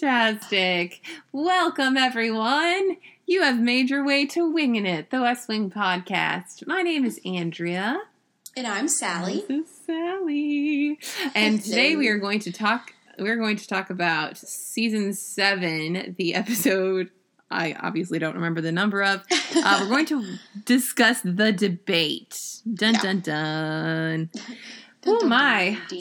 Fantastic. Welcome, everyone. You have made your way to Winging It, the West Wing podcast. My name is Andrea. And I'm Sally. This is Sally. And today we are going to talk we're going to talk about season 7, the episode I obviously don't remember the number of. Uh, we're going to discuss the debate. Dun Yeah. dun dun. Dun, Oh my. dun.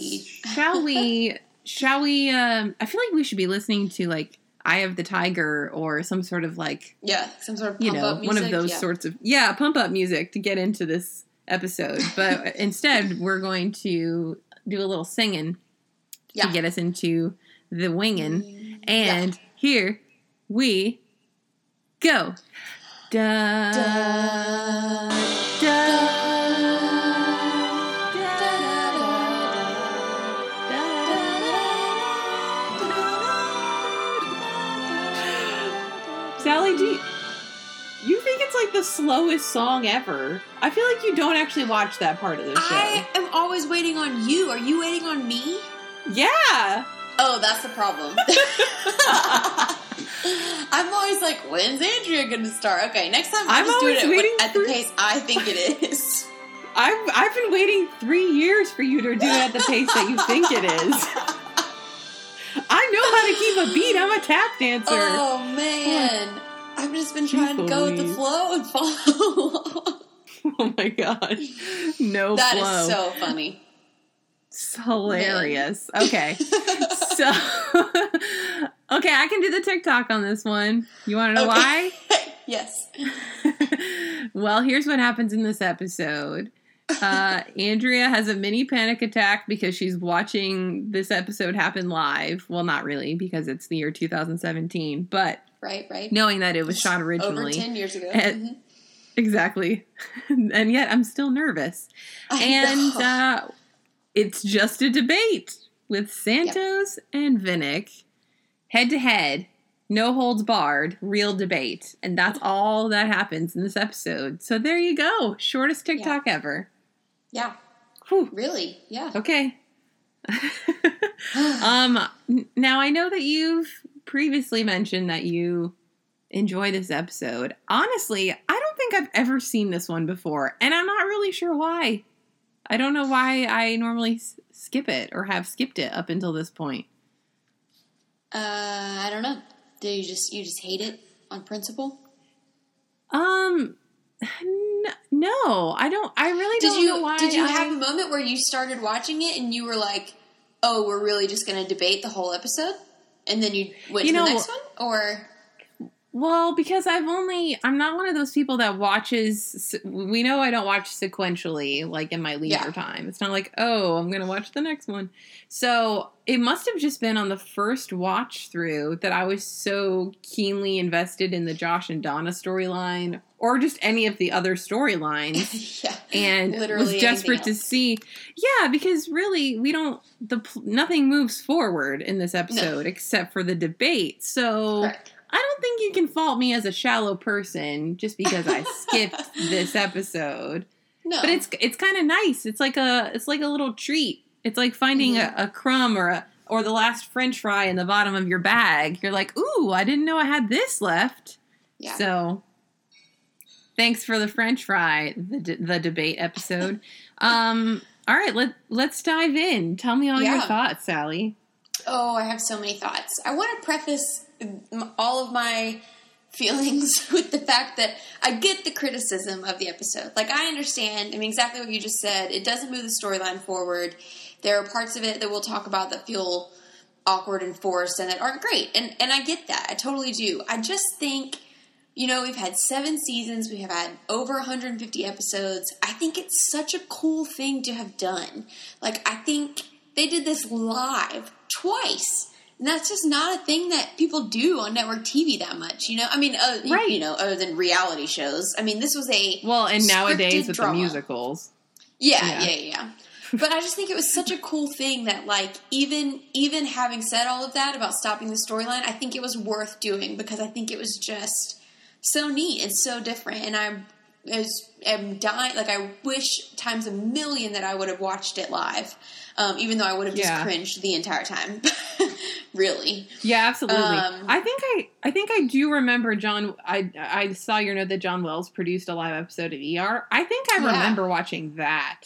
Shall we shall we um I feel like we should be listening to like Eye of the Tiger or some sort of like Yeah, some sort of you know, up music. one of those yeah. sorts of yeah, pump up music to get into this episode. But instead we're going to do a little singing Yeah. to get us into the winging. And here we go. Da, Da, da, Do you, you think it's like the slowest song ever? I feel like you don't actually watch that part of the show. I am always waiting on you. Are you waiting on me? yeah. Oh, that's the problem. I'm always like, when's Andrea going to start? Okay, next time I'm just doing always it waiting when- at the pace I think it is. I've I've been waiting three years for you to do it at the pace that you think it is. I know how to keep a beat. I'm a tap dancer. Oh man, just been Jeez trying to go with the flow and follow. Oh my gosh, no That is flow. so funny. It's hilarious. Okay, so okay, I can do the TikTok on this one. You want to know Okay. yes. well, here's what happens in this episode. Uh, Andrea has a mini panic attack because she's watching this episode happen live. Well, not really, because it's the year 2017, but Right. Right. knowing that it was shot originally Over ten years ago. Mhm. Exactly. and yet I'm still nervous. I And uh, it's just a debate with Santos and Vinnick head to head, no holds barred, real debate. And that's all that happens in this episode. So there you go. Shortest TikTok ever. yeah, Whew. really, yeah. Okay. um now I know that you've previously mentioned that you enjoy this episode. Honestly, I don't think I've ever seen this one before, and I'm not really sure why. I don't know why I normally s- skip it or have skipped it up until this point. uh, I don't know. Do you just you just hate it on principle? Um no, I don't I really Did don't you know why. did you I- have a moment where you started watching it and you were like, "Oh, we're really just going to debate the whole episode," and then you went You to know- the next one, or Well, because I've only, I'm not one of those people that watches, we know I don't watch sequentially, like in my leisure Yeah. time. It's not like, oh, I'm going to watch the next one. So it must have just been on the first watch through that I was so keenly invested in the Josh and Donna storyline or just any of the other storylines yeah, and Literally was desperate to see yeah because really we don't the nothing moves forward in this episode except for the debate so correct. I don't think you can fault me as a shallow person just because I skipped this episode. No, But it's it's kind of nice. It's like a it's like a little treat. It's like finding Mm-hmm. a, a crumb or a or the last French fry in the bottom of your bag. You're like, ooh, I didn't know I had this left. yeah. So, thanks for the French fry, the d- the debate episode. um, all right, let let's dive in. Tell me all your thoughts, Sally. Oh, I have so many thoughts. I want to preface all of my feelings with the fact that I get the criticism of the episode. Like, I understand, I mean, exactly what you just said. It doesn't move the storyline forward. There are parts of it that we'll talk about that feel awkward and forced and that aren't great. And, and I get that. I totally do. I just think. You know, we've had seven seasons, we have had over 150 episodes. I think it's such a cool thing to have done. Like, I think they did this live twice. And that's just not a thing that people do on network TV that much, you know? I mean, uh, you- Right. you, know, other than reality shows. I mean, this was a. Well, and nowadays with drama. the musicals, Yeah, Yeah. yeah, yeah, yeah. but I just think it was such a cool thing that, like, even even having said all of that about stopping the storyline, I think it was worth doing because I think it was just so neat and so different. And I is am dying. Like I wish times a million that I would have watched it live, um, even though I would have just Yeah. cringed the entire time. really, Yeah, absolutely. Um, I think I I think I do remember John I I saw your note that John Wells produced a live episode of ER. I think I Yeah. remember watching that.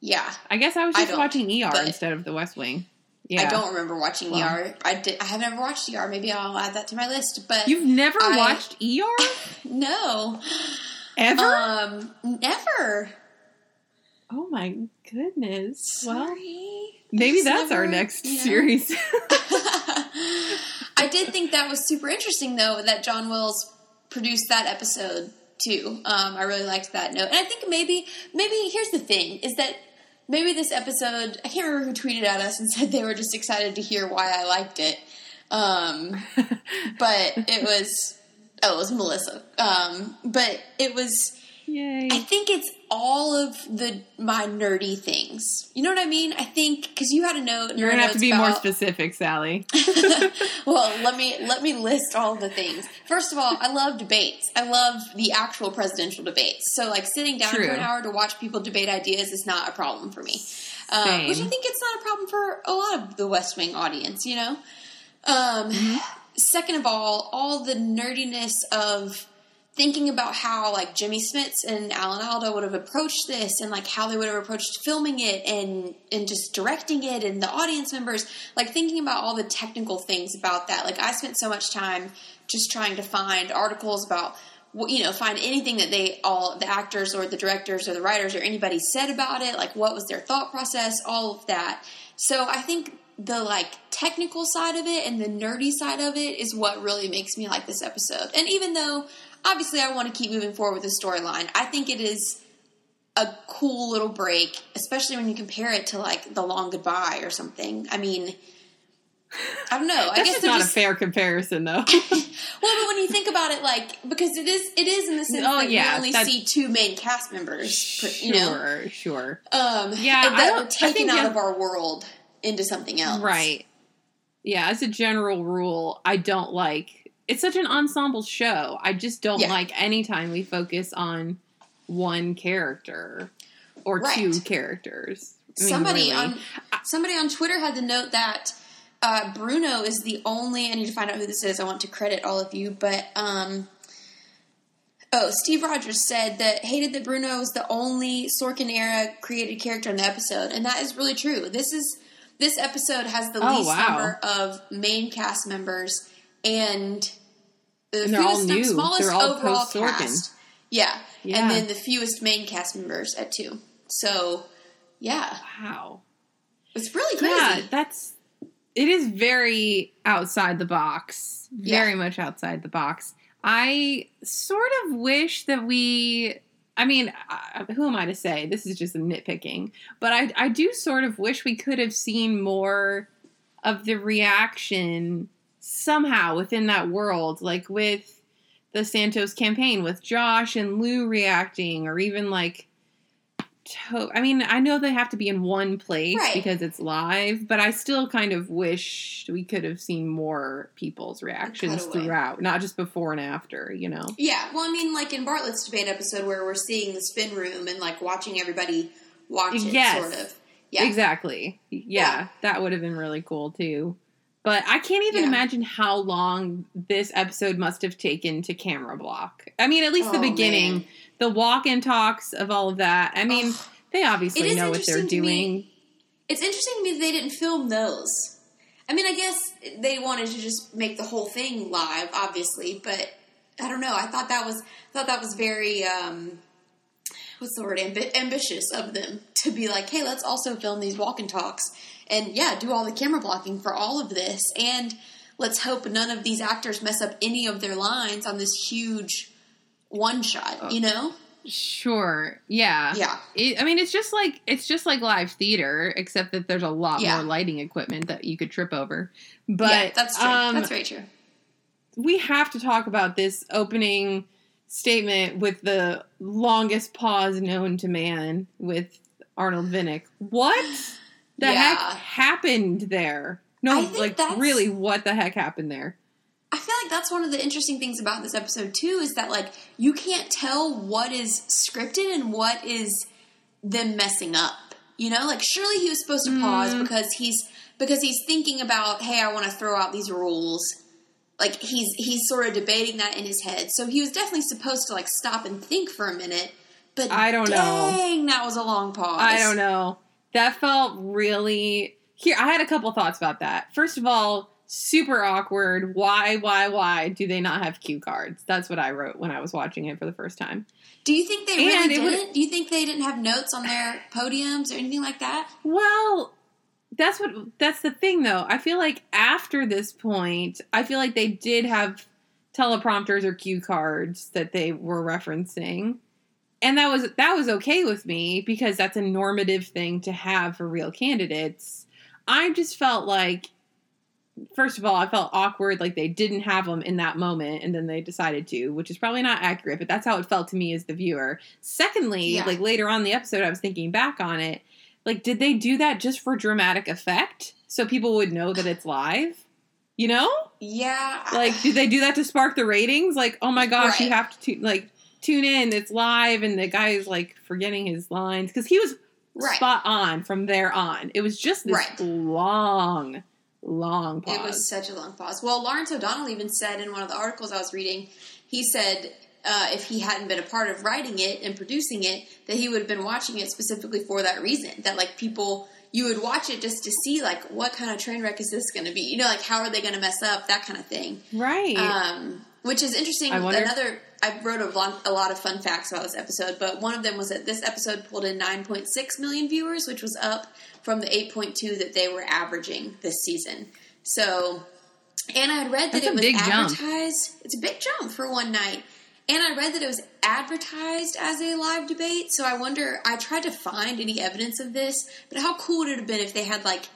yeah. I guess I was just don't, watching ER instead of The West Wing. Yeah. I don't remember watching Well. ER. I did. I have never watched ER. Maybe I'll add that to my list. But You've never I- watched ER no, ever? um, never. oh my goodness. Well, Sorry. maybe Just that's our next you know. series. I did think that was super interesting, though, that John Wells produced that episode too. Um, I really liked that note, and I think maybe, maybe here's the thing: is that maybe this episode, I can't remember who tweeted at us and said they were just excited to hear why I liked it, um, but it was, oh, it was Melissa, um, but it was. Yay. I think it's all of the my nerdy things. You know what I mean? I think because you had a note. You're gonna have to be more specific, Sally. well, let me let me list all the things. First of all, I love debates. I love the actual presidential debates. So, like sitting down True. for an hour to watch people debate ideas is not a problem for me. Um, which I think it's not a problem for a lot of the West Wing audience. You know. Um, Mm-hmm. Second of all, all the nerdiness of thinking about how like Jimmy Smits and Alan Alda would have approached this and like how they would have approached filming it and and just directing it and the audience members like thinking about all the technical things about that. Like I spent so much time just trying to find articles about you know find anything that they all the actors or the directors or the writers or anybody said about it. Like what was their thought process? All of that. So I think the like technical side of it and the nerdy side of it is what really makes me like this episode. And even though obviously I want to keep moving forward with the storyline, I think it is a cool little break, especially when you compare it to like The Long Goodbye or something. I mean, I don't know. I guess they're not just a fair comparison, though. well, but when you think about it, like because it is, it is in the sense Oh, that yeah, we only that's- see two main cast members, put- you know, sure, sure. um, Yeah, that were taken out of our world into something else, Right. Yeah, as a general rule, I don't like it's such an ensemble show. I just don't Yeah. like anytime we focus on one character or Right. two characters. I mean, somebody really. on somebody on Twitter had the note that uh, Bruno is the only. I need to find out who this is. I want to credit all of you, but um, oh, Steve Rogers said that hated that Bruno was the only Sorkin era created character in the episode, and that is really true. This is this episode has the Oh, least wow. number of main cast members and the And fewest, new. smallest overall cast. Yeah. Yeah. and then the fewest main cast members at two. So, yeah. Wow. It's really crazy. Yeah, that's it is very outside the box. Yeah. Very much outside the box. I sort of wish that we I mean, uh, who am I to say? This is just a nitpicking, but I I do sort of wish we could have seen more of the reaction somehow within that world, like with the Santos campaign, with Josh and Lou reacting, or even like to- I mean, I know they have to be in one place Right. because it's live, but I still kind of wish we could have seen more people's reactions throughout, not just before and after, you know? Yeah, well, I mean, like in Bartlet's debate episode where we're seeing the spin room and like watching everybody watch it, Yes. sort of. Yeah, Exactly. Yeah, Yeah. that would have been really cool too. But I can't even Yeah. imagine how long this episode must have taken to camera block. I mean, at least the Oh, beginning, man. the walk and talks of all of that. I mean, they obviously know what they're to me- doing. It's interesting to me that they didn't film those. I mean, I guess they wanted to just make the whole thing live, obviously, but I don't know. I thought that was I thought that was very um, what's the word Ambi- ambitious of them to be like, hey, let's also film these walk and talks, and yeah, do all the camera blocking for all of this, and let's hope none of these actors mess up any of their lines on this huge one shot. You know? Sure. Yeah. Yeah. It, I mean, it's just like it's just like live theater, except that there's a lot Yeah. more lighting equipment that you could trip over. But yeah, that's true. um, that's very true. we have to talk about this opening statement with the longest pause known to man with Arnold Vinnick. What the Yeah. heck happened there? No, like really, what the heck happened there? I feel like that's one of the interesting things about this episode too is that like you can't tell what is scripted and what is them messing up. You know, like surely he was supposed to pause Mm. because he's because he's thinking about, hey, I want to throw out these rules. Like he's he's sort of debating that in his head. So he was definitely supposed to like stop and think for a minute. But I don't know. dang, that was a long pause. I don't know. That felt really here. I had a couple thoughts about that. First of all, super awkward. Why, why, why do they not have cue cards? That's what I wrote when I was watching it for the first time. Do you think they really didn't? Do you think they didn't have notes on their podiums or anything like that? Well, that's what that's the thing though. I feel like after this point, I feel like they did have teleprompters or cue cards that they were referencing. And that was that was okay with me because that's a normative thing to have for real candidates. I just felt like first of all, I felt awkward like they didn't have them in that moment and then they decided to, which is probably not accurate, but that's how it felt to me as the viewer. Secondly, Yeah. like later on in the episode I was thinking back on it, like did they do that just for dramatic effect so people would know that it's live? You know? Yeah. Like did they do that to spark the ratings? Like, "Oh my gosh, you have to like tune in, it's live." And the guy is like forgetting his lines cuz he was Right. spot on from there on. It was just this Right. long long pause. It was such a long pause. Well, Lawrence O'Donnell even said in one of the articles I was reading, he said uh, if he hadn't been a part of writing it and producing it, that he would have been watching it specifically for that reason. That like people, you would watch it just to see like what kind of train wreck is this going to be? You know, like how are they going to mess up? That kind of thing. right. Um, which is interesting. I wonder- Another, I wrote a lot, a lot of fun facts about this episode, but one of them was that this episode pulled in 9.6 million viewers, which was up from the 8.2 that they were averaging this season. So, and I had read that That's it was big jump. advertised. It's a big jump for one night. And I read that it was advertised as a live debate. So I wonder, I tried to find any evidence of this, but how cool would it have been if they had like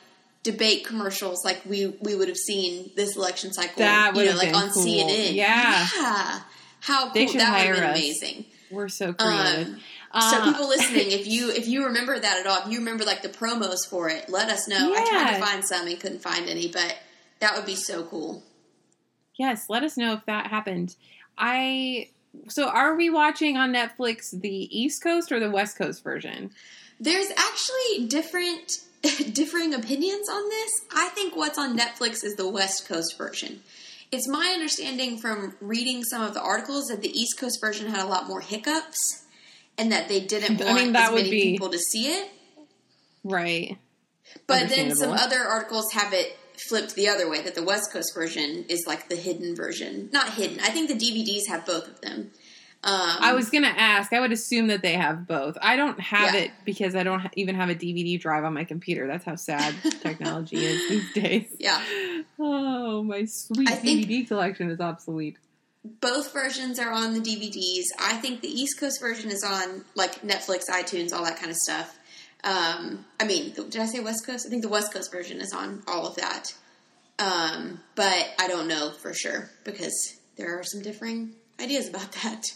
debate commercials like we we would have seen this election cycle That you know have like been on cool. CNN. Yeah. Yeah. How They cool should that would have been us. amazing. We're so creative. Um, Uh, so people listening, if you if you remember that at all, if you remember like the promos for it, let us know. I tried to find some and couldn't find any, but that would be so cool. yes, let us know if that happened. I so are we watching on Netflix the East Coast or the West Coast version? There's actually different differing opinions on this. I think what's on Netflix is the West Coast version. It's my understanding from reading some of the articles that the East Coast version had a lot more hiccups and that they didn't I want mean, that as would many be- people to see it. Right. But then some other articles have it flipped the other way that the West Coast version is like the hidden version. Not hidden. I think the DVDs have both of them. Um, I was gonna ask. I would assume that they have both. I don't have Yeah. it because I don't ha- even have a DVD drive on my computer. That's how sad technology is these days. yeah. Oh, my sweet I DVD collection is obsolete. Both versions are on the DVDs. I think the East Coast version is on like Netflix, iTunes, all that kind of stuff. Um, I mean, did I say West Coast? I think the West Coast version is on all of that. Um, but I don't know for sure because there are some differing ideas about that.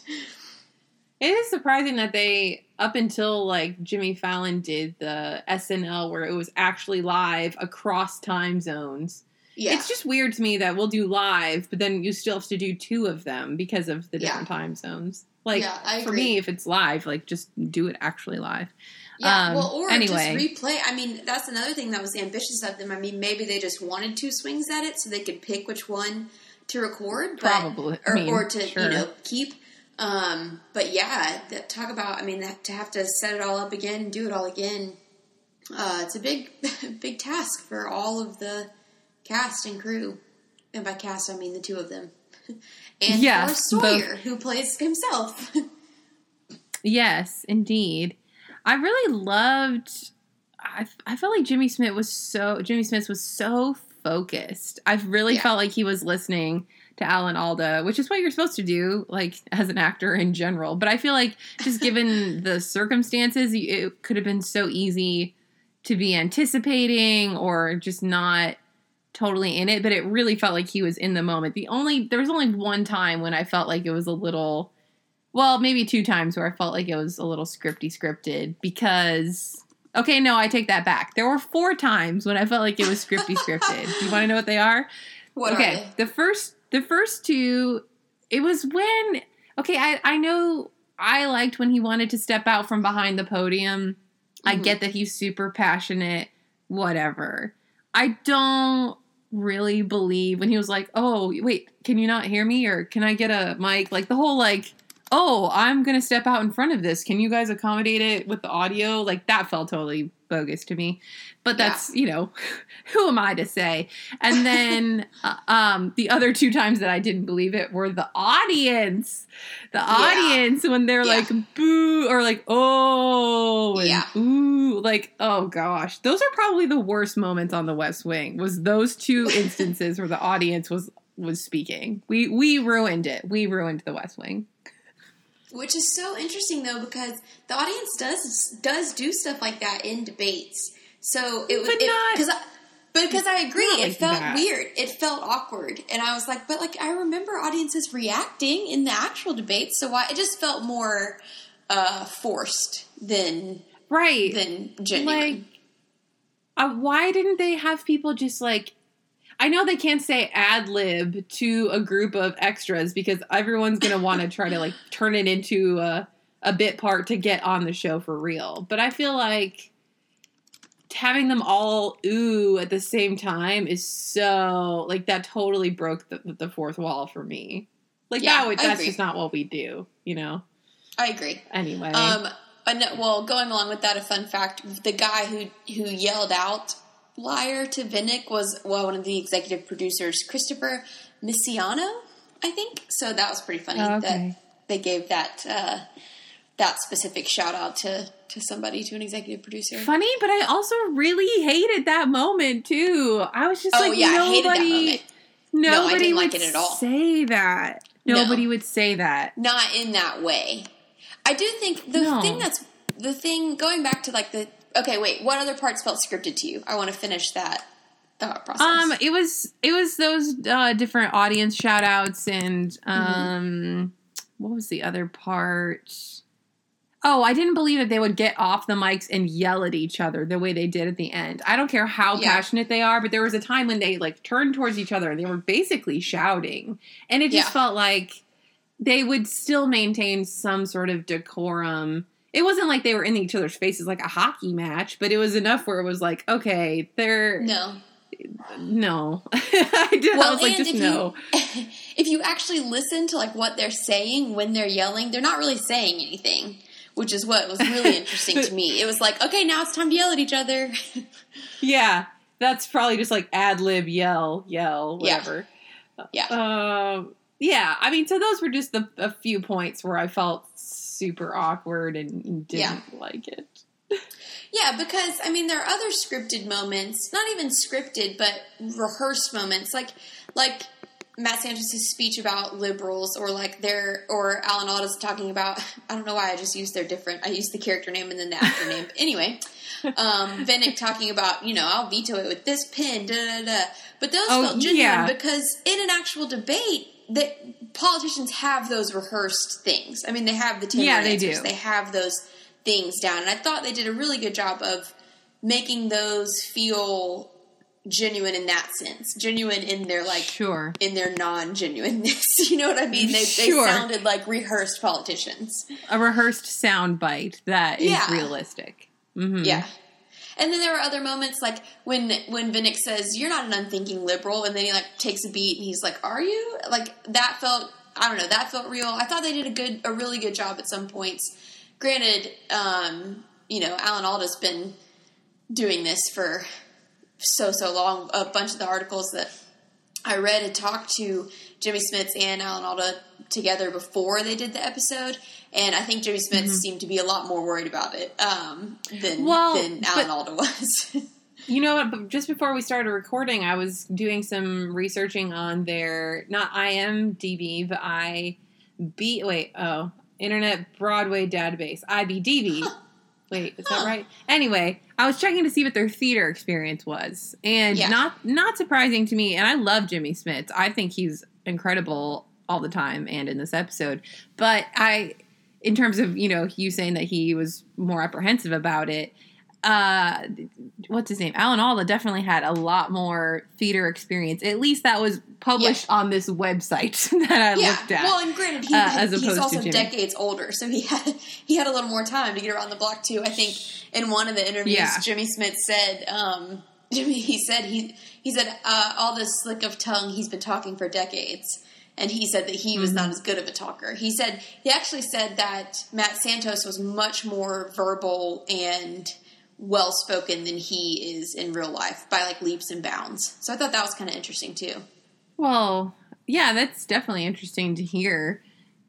It is surprising that they, up until like Jimmy Fallon did the SNL where it was actually live across time zones. Yeah. It's just weird to me that we'll do live, but then you still have to do two of them because of the Yeah. different time zones. Like Yeah, for me, if it's live, like just do it actually live. Yeah, Um, well, or anyway. just replay. I mean, that's another thing that was ambitious of them. I mean, maybe they just wanted two swings at it so they could pick which one to record, but, Probably. I or, mean, or to sure. you know keep. Um, but yeah, that, talk about. I mean, that, to have to set it all up again and do it all again. Uh, it's a big, big task for all of the cast and crew, and by cast I mean the two of them, and for Sawyer who plays himself. Yes, indeed. I really loved. I, I felt like Jimmy Smits was so Jimmy Smits was so focused. I really Yeah. felt like he was listening to Alan Alda, which is what you're supposed to do, like as an actor in general. But I feel like just given the circumstances, it could have been so easy to be anticipating or just not totally in it. But it really felt like he was in the moment. The only there was only one time when I felt like it was a little well, maybe two times where I felt like it was a little scripty scripted because okay, no, I take that back. There were four times when I felt like it was scripty scripted. Do you want to know what they are? what are okay, they? the first the first two, it was when okay, I I know I liked when he wanted to step out from behind the podium. I Mhm. get that he's super passionate, whatever. I don't really believe when he was like, "Oh, wait, can you not hear me or can I get a mic?" Like the whole like, "Oh, I'm going to step out in front of this. Can you guys accommodate it with the audio?" Like that felt totally bogus to me. But Yeah. that's, you know, who am I to say? And then uh, um the other two times that I didn't believe it were the audience. The audience when they're Yeah. like boo or like oh and Yeah. ooh like oh gosh. Those are probably the worst moments on the West Wing. Was those two instances where the audience was was speaking. We we ruined it. We ruined the West Wing. Which is so interesting though, because the audience does does do stuff like that in debates. So it was But not- because. But because I agree, Not it felt that. weird. It felt awkward, and I was like, "But like, I remember audiences reacting in the actual debates, so why?" It just felt more uh, forced than Right. than genuine. uh, why didn't they have people just like I know they can't say ad lib to a group of extras because everyone's gonna want to try to like turn it into a, a bit part to get on the show for real. But I feel like having them all ooh at the same time is so like that totally broke the, the fourth wall for me. Like Yeah, that would, that's just not what we do, you know. I agree. Anyway, Um, well, going along with that, a fun fact: the guy who who yelled out "liar" to Vinnick was well, one of the executive producers, Christopher Misiano, I think. So that was pretty funny Oh, that they gave that uh, that specific shout out to to somebody to an executive producer. funny, but I also really hated that moment too. I was just Oh like, yeah, I nobody, hated that moment. nobody I didn't would like it at all. say that. No. Nobody would say that. Not in that way. I do think the No. thing that's the thing going back to like the okay, wait, what other parts felt scripted to you? I want to finish that thought process. Um, it was it was those uh, different audience shout outs and Mm-hmm. um, what was the other part? Oh, I didn't believe that they would get off the mics and yell at each other the way they did at the end. I don't care how Yeah. passionate they are, but there was a time when they like turned towards each other and they were basically shouting. And it just Yeah. felt like they would still maintain some sort of decorum. It wasn't like they were in each other's faces like a hockey match, but it was enough where it was like, okay, they're no. no. I did. I Well, was like, and just if no. you if you actually listen to like what they're saying when they're yelling, they're not really saying anything, which is what was really interesting to me. It was like, okay, now it's time to yell at each other. Yeah, that's probably just like ad lib, yell, yell, whatever. Yeah. Um. Yeah. I mean, so those were just the a few points where I felt super awkward and didn't like it. Yeah, because I mean there are other scripted moments, not even scripted, but rehearsed moments, like like Matt Santos's speech about liberals, or like their or Alan Alda's talking about. I don't know why I just used their different. I used the character name and then the actor name. But anyway, um, Vinnick talking about you know I'll veto it with this pin. Da da da. But those Oh, felt genuine yeah. because in an actual debate. That politicians have those rehearsed things. I mean, they have the 10 Yeah, they answers. do. They have those things down. And I thought they did a really good job of making those feel genuine in that sense. Genuine in their like Sure. in their non genuineness. You know what I mean? They, Sure. they sounded like rehearsed politicians. A rehearsed sound bite that is Yeah. realistic. hmm Yeah. And then there were other moments like when when Vinnick says, You're not an unthinking liberal and then he like takes a beat and he's like, Are you? Like that felt I don't know, that felt real. I thought they did a good a really good job at some points. Granted, um, you know, Alan Alda's been doing this for so so long. A bunch of the articles that I read had talked to Jimmy Smits and Alan Alda together before they did the episode, and I think Jimmy Smits seemed to be a lot more worried about it um, than Well, than Alan Alda was. You know what? Just before we started recording, I was doing some researching on their not IMDb, but I B. Wait, oh, Internet Broadway Database (IBDB). Wait, is that right? Anyway, I was checking to see what their theater experience was, and Yeah. not not surprising to me. And I love Jimmy Smits. I think he's incredible all the time, and in this episode. But I, in terms of you know you saying that he was more apprehensive about it, uh what's his name alan alda definitely had a lot more theater experience at least that was published on this website that i yeah. looked at Well, and granted, he, uh, he's also decades older, so he had he had a little more time to get around the block too. I think in one of the interviews, Yeah. Jimmy Smits said, um, Jimmy he said he he said uh, all this slick of tongue he's been talking for decades. And he said that he was Mm-hmm. not as good of a talker. He said he actually said that Matt Santos was much more verbal and well spoken than he is in real life by like leaps and bounds. So I thought that was kind of interesting too. well yeah that's definitely interesting to hear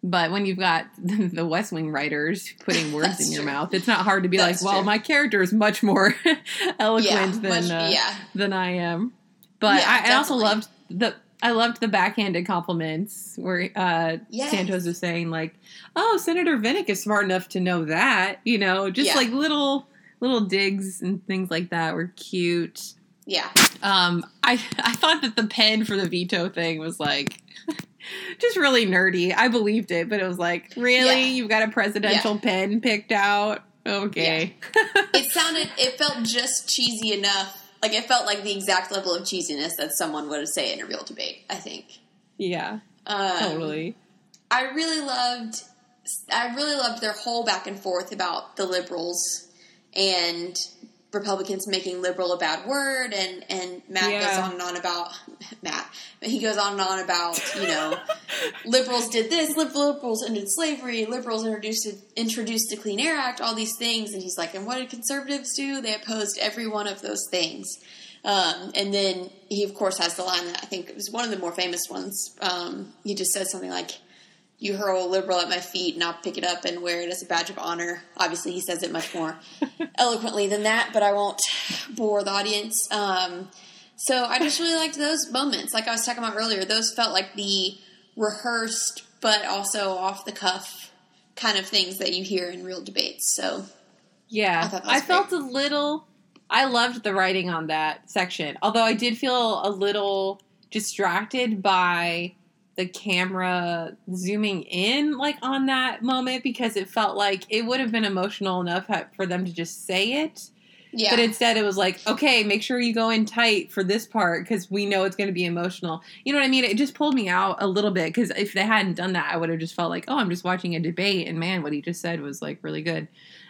but when you've got the West Wing writers putting words in your true. mouth, it's not hard to be That's like, "Well, true. my character is much more eloquent Yeah, than much- uh, yeah. than I am." But Yeah, I, I also loved the I loved the backhanded compliments where uh, Yes. Santos was saying like, "Oh, Senator Vinnick is smart enough to know that," you know, just Yeah. like little little digs and things like that were cute. Yeah. Um, I I thought that the pen for the veto thing was like just really nerdy. I believed it, but it was like, really, Yeah. you've got a presidential pen picked out? Okay. it sounded it felt just cheesy enough like it felt like the exact level of cheesiness that someone would say in a real debate i think yeah, um, totally. i really loved i really loved their whole back and forth about the liberals and republicans making liberal a bad word and and matt goes on and on about matt he goes on and on about you know liberals did this, liberals ended slavery, liberals introduced introduced the Clean Air Act, all these things, and he's like, and what did conservatives do? They opposed every one of those things. Um, and then he, of course, has the line that I think was one of the more famous ones. Um, he just says something like, "You hurl a liberal at my feet, and I'll pick it up and wear it as a badge of honor." Obviously, he says it much more eloquently than that, but I won't bore the audience. Um, so I just really liked those moments. Like I was talking about earlier, those felt like the rehearsed but also off the cuff kind of things that you hear in real debates. So Yeah, I I, felt a little. I loved the writing on that section, although I did feel a little distracted by the camera zooming in, like on that moment, because it felt like it would have been emotional enough for them to just say it. yeah, But instead, it was like, okay, make sure you go in tight for this part because we know it's going to be emotional. You know what I mean? It just pulled me out a little bit because if they hadn't done that, I would have just felt like, oh, I'm just watching a debate, and man, what he just said was like really good.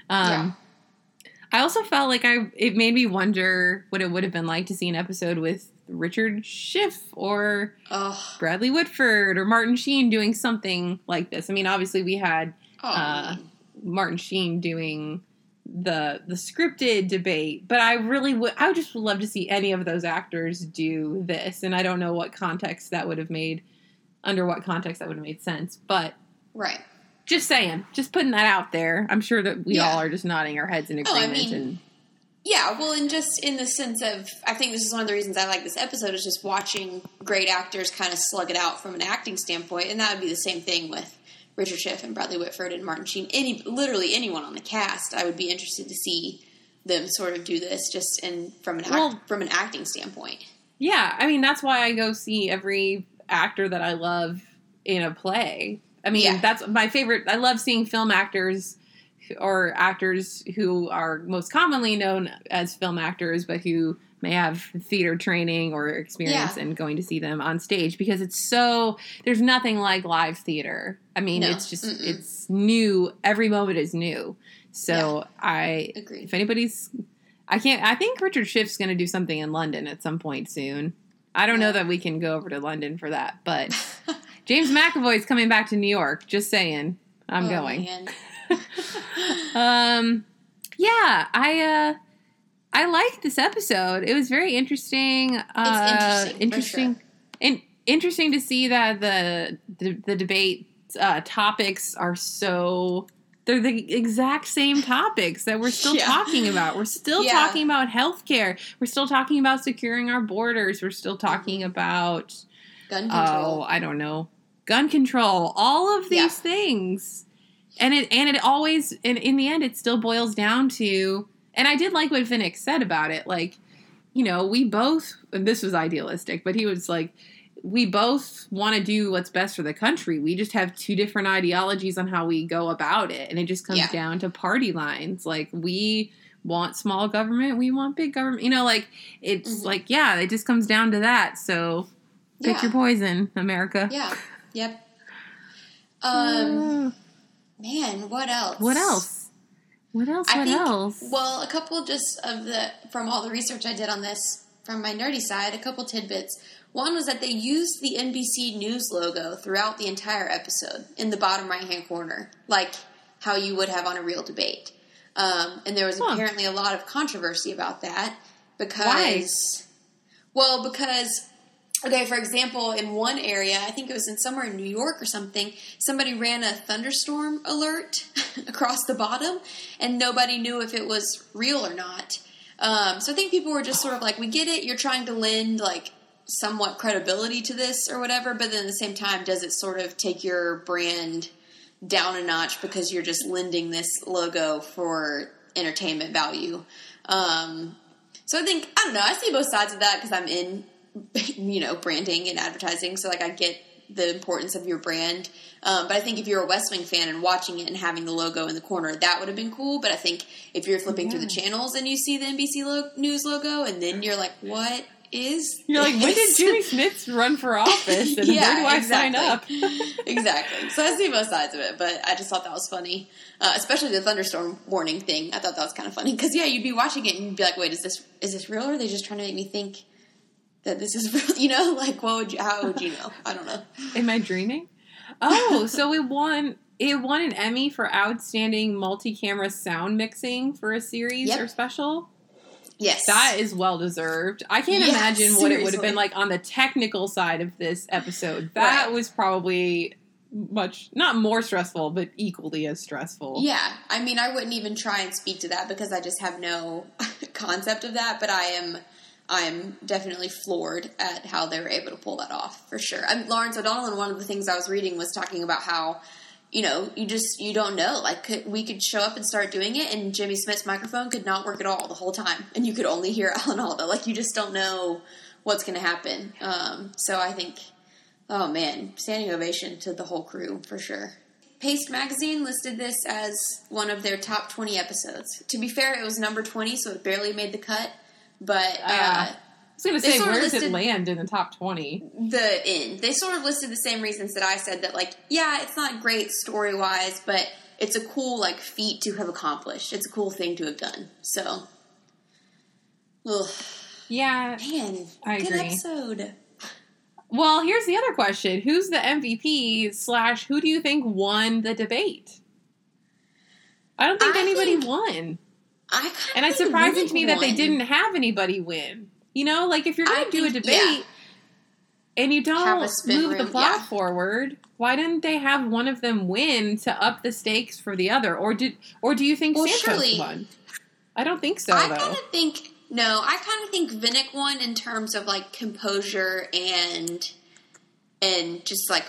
Um, Yeah. I also felt like I it made me wonder what it would have been like to see an episode with Richard Schiff or oh, Bradley Whitford or Martin Sheen doing something like this. I mean, obviously we had oh, uh, Martin Sheen doing the the scripted debate, but I really would I would just love to see any of those actors do this, and I don't know what context that would have made under what context that would have made sense, but right. just saying, just putting that out there. I'm sure that we Yeah. all are just nodding our heads in Oh, I agreement, mean, and Yeah, well, and just in the sense of, I think this is one of the reasons I like this episode is just watching great actors kind of slug it out from an acting standpoint, and that would be the same thing with Richard Schiff and Bradley Whitford and Martin Sheen. Any, literally anyone on the cast, I would be interested to see them sort of do this just in from an act, Well- from an acting standpoint. yeah, I mean that's why I go see every actor that I love in a play. I mean, Yeah. that's my favorite. I love seeing film actors or actors who are most commonly known as film actors, but who may have theater training or experience Yeah. and going to see them on stage because it's so there's nothing like live theater. I mean, No. it's just Mm-mm. it's new. Every moment is new. So I Agreed. if anybody's I can't I think Richard Schiff's going to do something in London at some point soon. I don't know that we can go over to London for that, but James McAvoy's coming back to New York. Just saying, I'm Oh, going. Um, yeah, I uh, I liked this episode. It was very interesting. Uh, interesting, for interesting, and interesting to see that the the, the debate uh, topics are so. They're the exact same topics that we're still Yeah. talking about. We're still Yeah. talking about healthcare. We're still talking about securing our borders. We're still talking about Gun control. oh, control. I don't know, gun control, all of these Yeah. things, and it and it always and in the end it still boils down to. And I did like what Vinnick said about it, like you know we both. And this was idealistic, but he was like. We both want to do what's best for the country. We just have two different ideologies on how we go about it, and it just comes Yeah. down to party lines. Like we want small government, we want big government. You know, like it's Mhm. like yeah, it just comes down to that. So pick Yeah. your poison, America. Yeah. Yep. Um, man, what else? what else? What else? I What think- else? Well, a couple just of the from all the research I did on this from my nerdy side, a couple tidbits. One was that they used the NBC News logo throughout the entire episode in the bottom right hand corner, like how you would have on a real debate. Um, and there was Huh. apparently a lot of controversy about that because, well, because Okay, for example, in one area, I think it was in somewhere in New York or something, somebody ran a thunderstorm alert across the bottom, and nobody knew if it was real or not. Um, so I think people were just sort of like, "We get it. You're trying to lend like somewhat credibility to this or whatever," but then at the same time, does it sort of take your brand down a notch because you're just lending this logo for entertainment value? Um, so I think I don't know. I see both sides of that because I'm in, you know, branding and advertising. So like I get the importance of your brand. Um, but I think if you're a West Wing fan and watching it and having the logo in the corner, that would have been cool. But I think if you're flipping through the channels and you see the NBC lo- News logo, and then you're like, "What is?" You're like, when did this?" Jimmy Smits run for office, and Yeah, where do I exactly. sign up? exactly. So I see both sides of it, but I just thought that was funny, uh, especially the thunderstorm warning thing. I thought that was kind of funny because yeah, you'd be watching it and you'd be like, "Wait, is this is this real? Or are they just trying to make me think that this is real?" You know, like what would you? How would you know? I don't know. Am I dreaming? Oh, so it won. It won an Emmy for outstanding multi-camera sound mixing for a series Yep. or special. Yes, That is well deserved. I can't Yeah, imagine what it would have been like on the technical side of this episode. That Right. was probably much not more stressful, but equally as stressful. Yeah, I mean, I wouldn't even try and speak to that because I just have no concept of that. But I am, I'm definitely floored at how they were able to pull that off for sure. I'm, Lawrence O'Donnell, one of the things I was reading, was talking about how, you know, you just you don't know. Like, could, we could show up and start doing it, and Jimmy Smits's microphone could not work at all the whole time, and you could only hear Alan Alda. Like, you just don't know what's going to happen. Um, so I think, oh man, standing ovation to the whole crew for sure. Paste Magazine listed this as one of their top 20 episodes. To be fair, it was number 20, so it barely made the cut. But uh, Ah. I was gonna say, where does it land in the top twenty? the end, they sort of listed the same reasons that I said that, like, yeah, it's not great story wise, but it's a cool, like, feat to have accomplished. It's a cool thing to have done. So, ugh, Yeah. man, I good agree. episode. Well, here's the other question: Who's the MVP slash Who do you think won the debate? I don't think I anybody think- won, I kind and of it's surprising to me that they didn't have anybody win. You know, like if you're going to do a debate yeah. and you don't move the room, plot yeah. forward, why didn't they have one of them win to up the stakes for the other? Or did or do you think Well, Santos surely- won? I don't think so I kind of think no. I kind of think Vinnick won in terms of like composure and and just like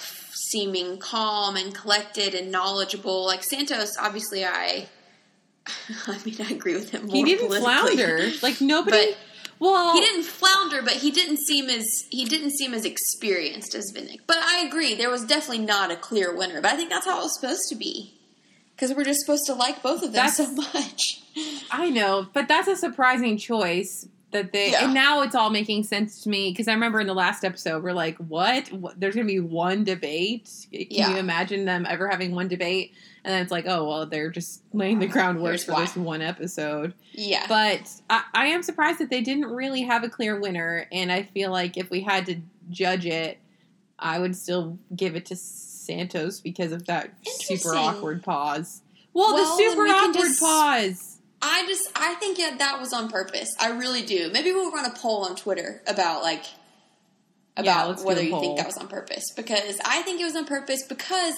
seeming calm and collected and knowledgeable. Like Santos, obviously, I. I mean, I agree with him. More he didn't flounder. Like nobody. But well, he didn't flounder, but he didn't seem as he didn't seem as experienced as Vinnick. But I agree, there was definitely not a clear winner. But I think that's how it was supposed to be because we're just supposed to like both of them That's- so much. I know, but that's a surprising choice that they. Yeah. And now it's all making sense to me because I remember in the last episode we're like, "What? what? There's going to be one debate? Can Yeah. you imagine them ever having one debate?" And then it's like, "Oh well, they're just laying the groundwork Here's for why. this one episode." Yeah, But I, I am surprised that they didn't really have a clear winner, and I feel like if we had to judge it, I would still give it to Santos because of that super awkward pause. Well, Well, the super we awkward just- pause. I just I think that that was on purpose. I really do. Maybe we'll run a poll on Twitter about like Yeah, about let's whether you think that was on purpose because I think it was on purpose because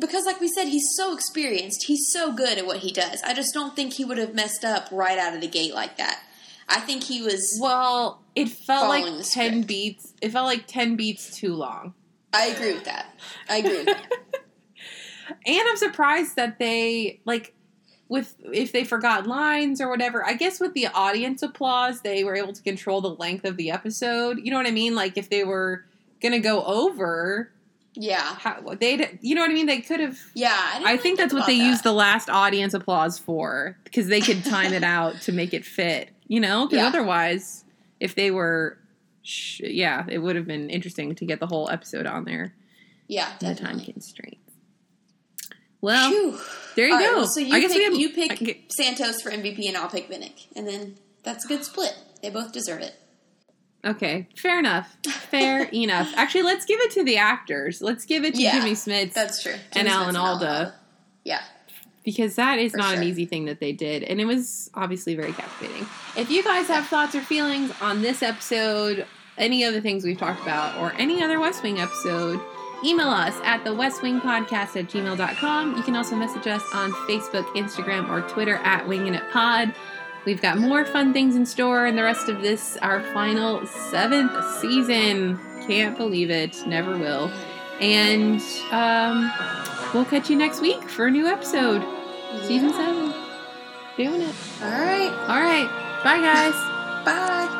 because like we said he's so experienced. He's so good at what he does. I just don't think he would have messed up right out of the gate like that. I think he was Well, it felt like ten script. beats. It felt like ten beats too long, I agree with that. I agree with that. and I'm surprised that they like with if they forgot lines or whatever. I guess with the audience applause, they were able to control the length of the episode. You know what I mean? Like if they were gonna go over, Yeah. How they, you know what I mean? They could have. Yeah. I, I really think that's what they that. used the last audience applause for because they could time it out to make it fit. You know, because Yeah. otherwise, if they were, sh- yeah, it would have been interesting to get the whole episode on there. Yeah, in The time definitely. Well, Phew. there you All right, go. well, so you I guess pick, we have, you pick get- Santos for MVP, and I'll pick Vinnick, and then that's a good split. They both deserve it. Okay, fair enough. Fair enough. Actually, let's give it to the actors. Let's give it to Yeah, Jimmy Smits. That's true. and Jimmy Alan Smits Alda Yeah. because that is For not an easy thing that they did, and it was obviously very captivating. If you guys have thoughts or feelings on this episode, any other things we've talked about, or any other West Wing episode, email us at the West Wing Podcast at gmail.com. You can also message us on Facebook, Instagram, or Twitter at Winging It Pod. We've got more fun things in store in the rest of this, our final seventh season. Can't believe it. Never will. And um, we'll catch you next week for a new episode. Season Yeah. seven. Doing it. All right. All right. Bye, guys. Bye.